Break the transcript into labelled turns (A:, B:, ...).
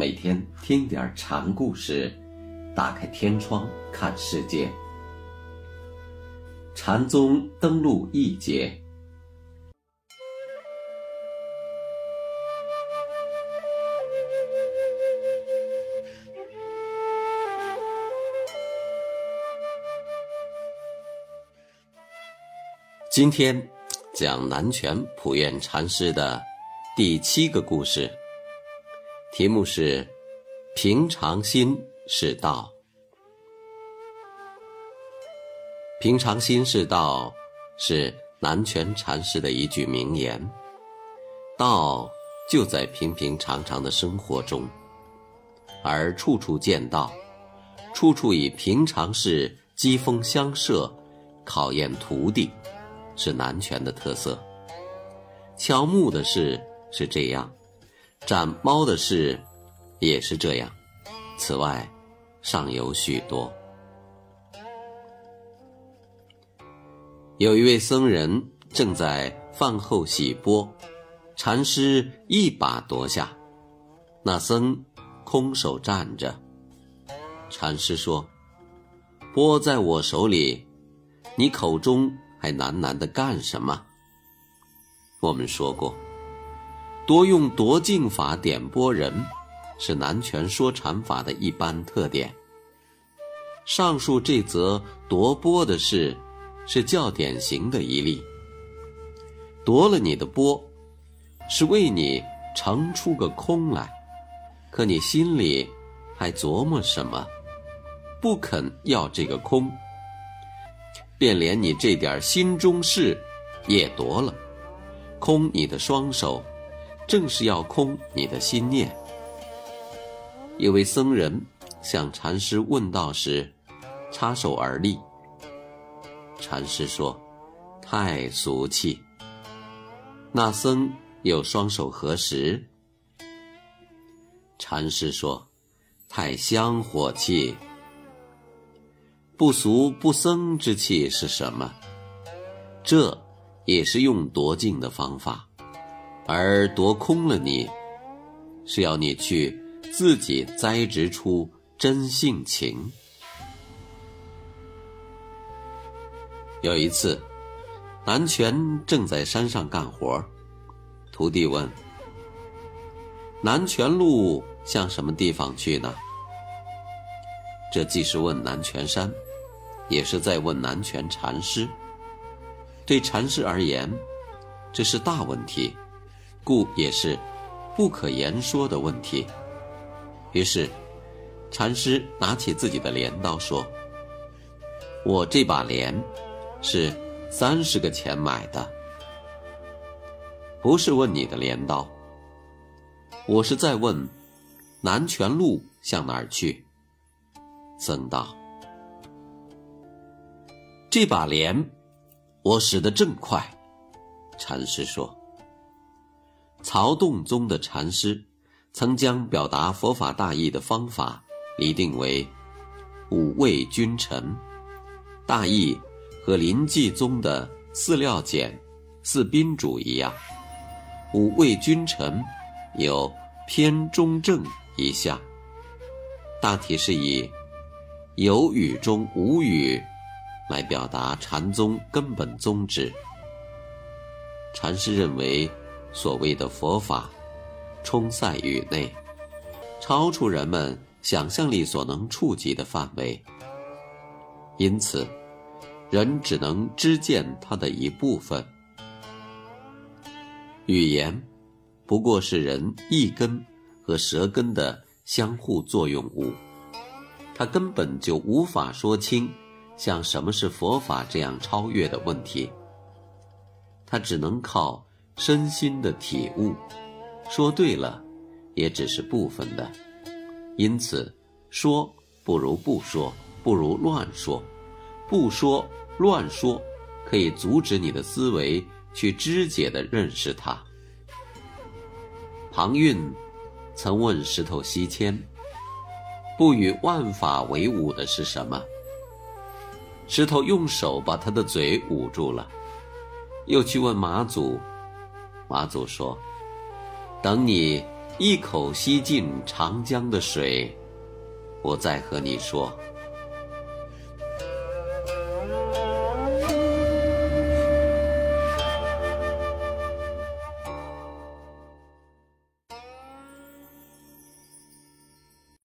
A: 每天听点禅故事，打开天窗看世界。禅宗登陆一节。今天讲南泉普愿禅师的第七个故事，题目是“平常心是道”。平常心是道，是南泉禅师的一句名言。道就在平平常常的生活中，而处处见道，处处以平常事机锋相射，考验徒弟。是南拳的特色。乔木的事是这样，斩猫的事也是这样。此外，尚有许多。有一位僧人正在饭后洗钵，禅师一把夺下，那僧空手站着。禅师说：“钵在我手里，你口中。”还喃喃的干什么？我们说过，多用夺境法点拨人，是南拳说禅法的一般特点。上述这则夺钵的事，是较典型的一例。夺了你的钵，是为你盛出个空来，可你心里还琢磨什么？不肯要这个空。便连你这点心中事，也夺了，空你的双手，正是要空你的心念。一位僧人向禅师问道时，插手而立。禅师说：“太俗气。”那僧又双手合十。禅师说：“太香火气。”不俗不僧之气是什么？这也是用夺净的方法，而夺空了你，是要你去自己栽植出真性情。有一次，南泉正在山上干活，徒弟问：“南泉路向什么地方去呢？”这既是问南泉山。也是在问南泉禅师。对禅师而言，这是大问题，故也是不可言说的问题。于是，禅师拿起自己的镰刀说：“我这把镰是三十个钱买的，不是问你的镰刀。我是在问南泉路向哪儿去。”僧道。这把镰，我使得正快。禅师说：“曹洞宗的禅师曾将表达佛法大义的方法拟定为五味君臣，大意和临济宗的四料简、四宾主一样。五味君臣有偏中正一项，大体是以有语中无语。”来表达禅宗根本宗旨。禅师认为，所谓的佛法，充塞于内，超出人们想象力所能触及的范围。因此，人只能知见它的一部分。语言，不过是人意根和舌根的相互作用物，它根本就无法说清。像什么是佛法这样超越的问题，他只能靠身心的体悟。说对了，也只是部分的。因此，说不如不说，不如乱说。不说乱说，可以阻止你的思维去肢解的认识它。庞蕴曾问石头西迁：“不与万法为伍的是什么？”石头用手把他的嘴捂住了，又去问马祖。马祖说：“等你一口吸尽长江的水，我再和你说。